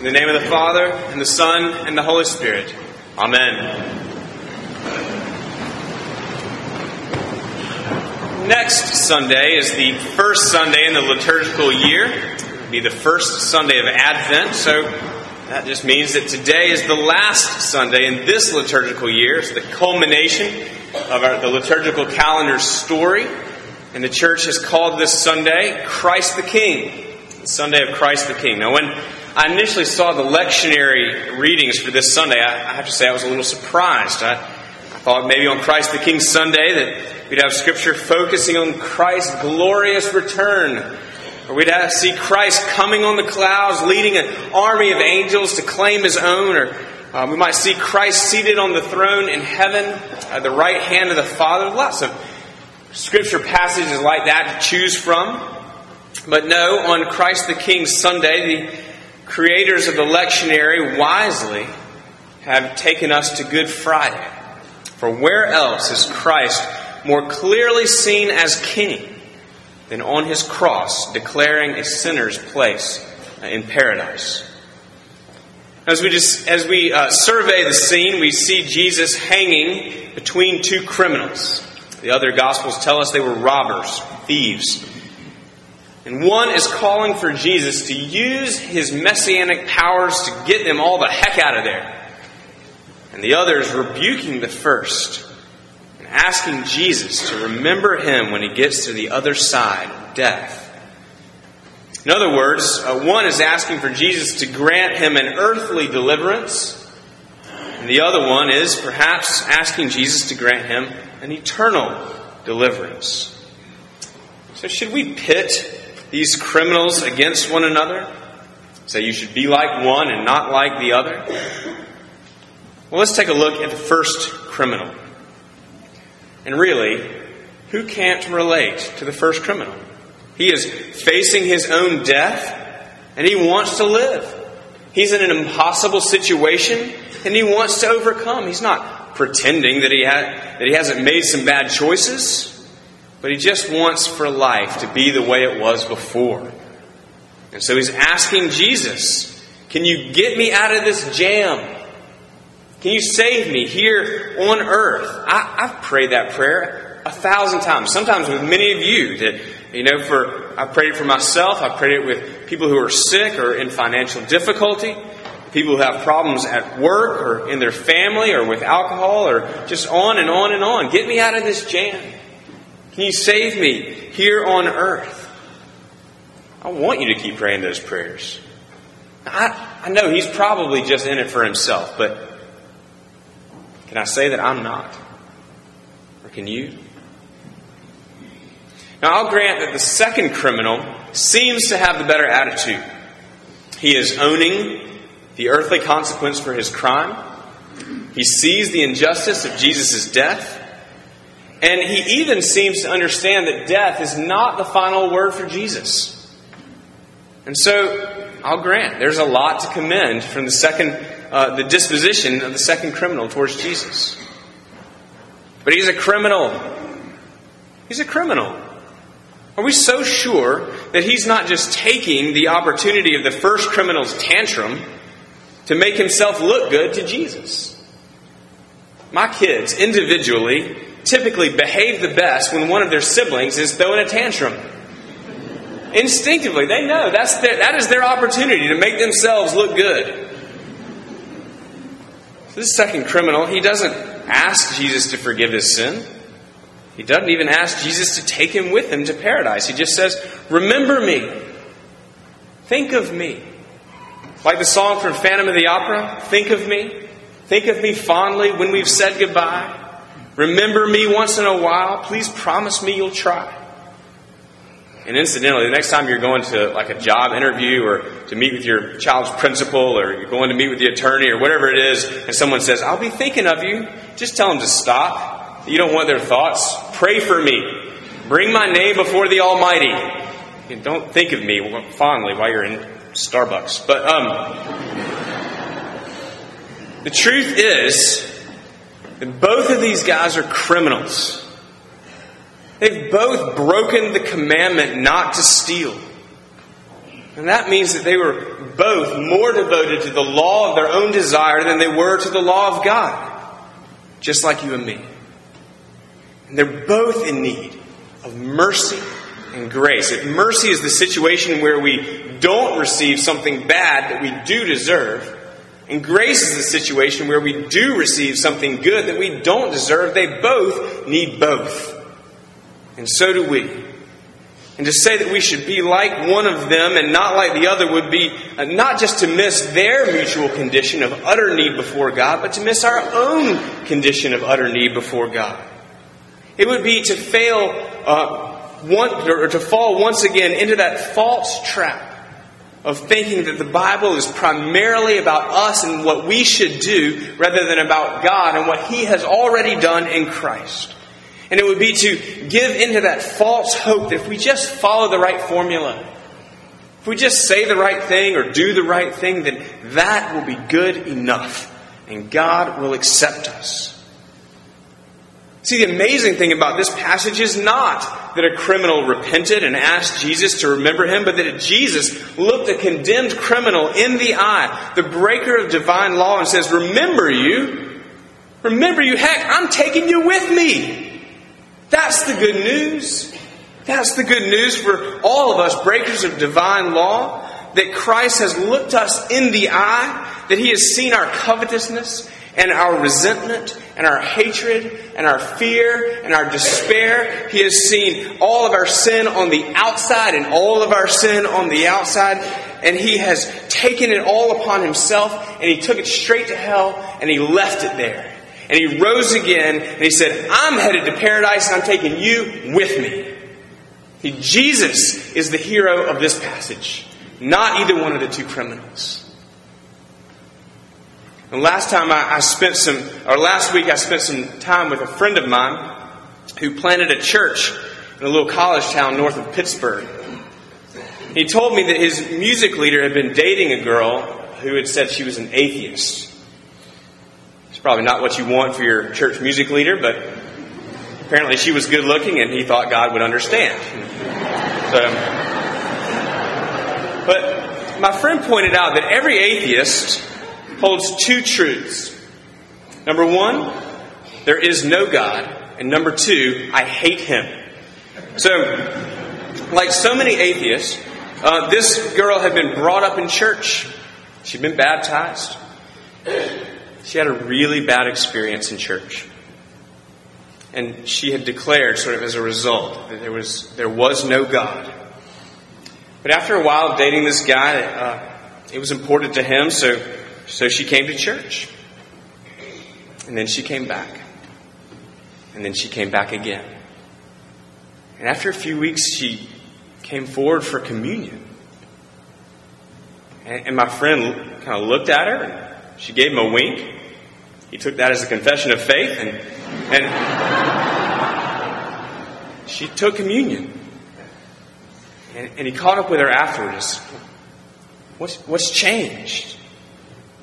In the name of the Father, and the Son, and the Holy Spirit. Amen. Next Sunday is the first Sunday in the liturgical year. It'll be the first Sunday of Advent, so that just means that today is the last Sunday in this liturgical year. It's the culmination of our, the liturgical calendar story. And the church has called this Sunday Christ the King. The Sunday of Christ the King. Now, when I initially saw the lectionary readings for this Sunday, I, I have to say I was a little surprised. I, I thought maybe on Christ the King Sunday that we'd have scripture focusing on Christ's glorious return. Or we'd have, see Christ coming on the clouds, leading an army of angels to claim his own. Or uh, we might see Christ seated on the throne in heaven at the right hand of the Father. Lots of scripture passages like that to choose from. But no, on Christ the King Sunday, the creators of the lectionary wisely have taken us to Good Friday. For where else is Christ more clearly seen as king than on his cross, declaring a sinner's place in paradise? As we, just, as we uh, survey the scene, we see Jesus hanging between two criminals. The other Gospels tell us they were robbers, thieves. And one is calling for Jesus to use his messianic powers to get them all the heck out of there. And the other is rebuking the first and asking Jesus to remember him when he gets to the other side of death. In other words, uh, one is asking for Jesus to grant him an earthly deliverance, and the other one is perhaps asking Jesus to grant him an eternal deliverance. So, should we pit these criminals against one another? Say you should be like one and not like the other? Well, let's take a look at the first criminal. And really, who can't relate to the first criminal? He is facing his own death and he wants to live. He's in an impossible situation and he wants to overcome. He's not pretending that he, ha- that he hasn't made some bad choices. But he just wants for life to be the way it was before. And so he's asking Jesus, Can you get me out of this jam? Can you save me here on earth? I, have prayed that prayer a thousand times, sometimes with many of you that, you know, for, I've prayed it for myself, I've prayed it with people who are sick or in financial difficulty, people who have problems at work or in their family or with alcohol or just on and on and on. Get me out of this jam. Can you save me here on earth? I want you to keep praying those prayers. I, I know he's probably just in it for himself, but can I say that I'm not? Or can you? Now, I'll grant that the second criminal seems to have the better attitude. He is owning the earthly consequence for his crime. He sees the injustice of Jesus' death. And he even seems to understand that death is not the final word for Jesus. And so, I'll grant, there's a lot to commend from the second, uh, the disposition of the second criminal towards Jesus. But he's a criminal. He's a criminal. Are we so sure that he's not just taking the opportunity of the first criminal's tantrum to make himself look good to Jesus? My kids, individually, typically behave the best when one of their siblings is throwing a tantrum. Instinctively, they know that's their, that is their opportunity to make themselves look good. This second criminal, he doesn't ask Jesus to forgive his sin. He doesn't even ask Jesus to take him with him to paradise. He just says, Remember me. Think of me. Like the song from Phantom of the Opera, Think of me. Think of me fondly when we've said goodbye. Remember me once in a while. Please promise me you'll try. And incidentally, the next time you're going to like a job interview or to meet with your child's principal or you're going to meet with the attorney or whatever it is, and someone says, I'll be thinking of you, just tell them to stop. You don't want their thoughts. Pray for me. Bring my name before the Almighty. And don't think of me fondly while you're in Starbucks. But um, the truth is, and both of these guys are criminals. They've both broken the commandment not to steal. And that means that they were both more devoted to the law of their own desire than they were to the law of God. Just like you and me. And they're both in need of mercy and grace. If mercy is the situation where we don't receive something bad that we do deserve, and grace is the situation where we do receive something good that we don't deserve, they both need both. And so do we. And to say that we should be like one of them and not like the other would be uh, not just to miss their mutual condition of utter need before God, but to miss our own condition of utter need before God. It would be to fail, uh, one, or to fall once again into that false trap of thinking that the Bible is primarily about us and what we should do rather than about God and what He has already done in Christ. And it would be to give into that false hope that if we just follow the right formula, if we just say the right thing or do the right thing, then that will be good enough and God will accept us. See, the amazing thing about this passage is not that a criminal repented and asked Jesus to remember him, but that Jesus looked a condemned criminal in the eye, the breaker of divine law, and says, Remember you. Remember you. Heck, I'm taking you with me. That's the good news. That's the good news for all of us, breakers of divine law, that Christ has looked us in the eye, that He has seen our covetousness and our resentment and our hatred and our fear and our despair. He has seen all of our sin on the outside and all of our sin on the outside. And He has taken it all upon Himself and He took it straight to hell and He left it there. And he rose again and he said, I'm headed to paradise and I'm taking you with me. Jesus is the hero of this passage, not either one of the two criminals. And last time I, I spent some, or last week I spent some time with a friend of mine who planted a church in a little college town north of Pittsburgh. He told me that his music leader had been dating a girl who had said she was an atheist. It's probably not what you want for your church music leader, but apparently she was good looking and he thought God would understand. So, but my friend pointed out that every atheist holds two truths. Number one, there is no God. And number two, I hate him. So, like so many atheists, uh, this girl had been brought up in church. She'd been baptized. She had a really bad experience in church. And she had declared, sort of as a result, that there was, there was no God. But after a while of dating this guy, uh, it was important to him, so, so she came to church. And then she came back. And then she came back again. And after a few weeks, she came forward for communion. And, and my friend kind of looked at her, she gave him a wink, he took that as a confession of faith and, and she took communion. And, and he caught up with her afterwards. What's, what's changed?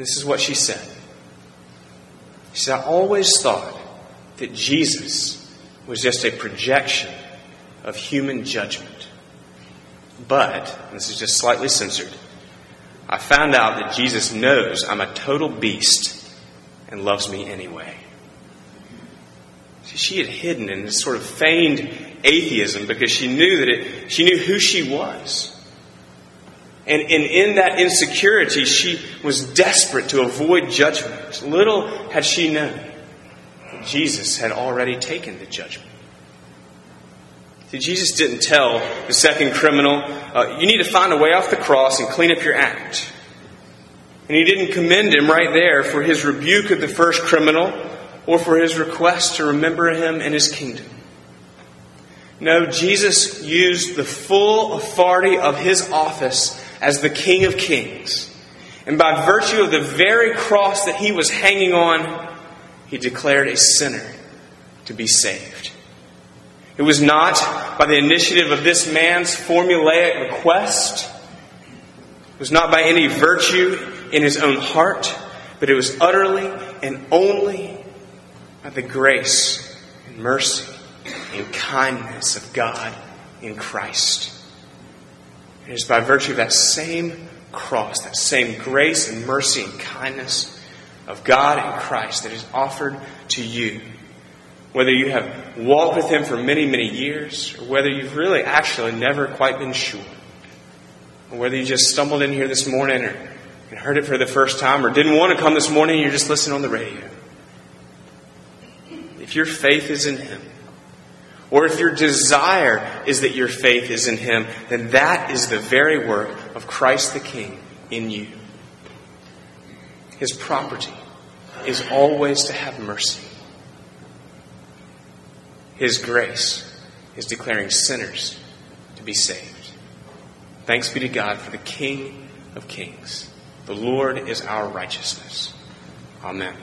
This is what she said. She said, I always thought that Jesus was just a projection of human judgment. But, this is just slightly censored, I found out that Jesus knows I'm a total beast and loves me anyway. She had hidden in this sort of feigned atheism because she knew that it, she knew who she was. And, and in that insecurity, she was desperate to avoid judgment. Little had she known that Jesus had already taken the judgment. See, Jesus didn't tell the second criminal, uh, you need to find a way off the cross and clean up your act. And he didn't commend him right there for his rebuke of the first criminal or for his request to remember him in his kingdom. No, Jesus used the full authority of his office as the King of Kings. And by virtue of the very cross that he was hanging on, he declared a sinner to be saved. It was not by the initiative of this man's formulaic request. It was not by any virtue in his own heart, but it was utterly and only by the grace and mercy and kindness of God in Christ. It is by virtue of that same cross, that same grace and mercy and kindness of God in Christ that is offered to you. Whether you have walked with Him for many, many years, or whether you've really actually never quite been sure, or whether you just stumbled in here this morning or heard it for the first time, or didn't want to come this morning and you're just listening on the radio. If your faith is in Him, or if your desire is that your faith is in Him, then that is the very work of Christ the King in you. His property is always to have mercy. His grace is declaring sinners to be saved. Thanks be to God for the King of Kings. The Lord is our righteousness. Amen.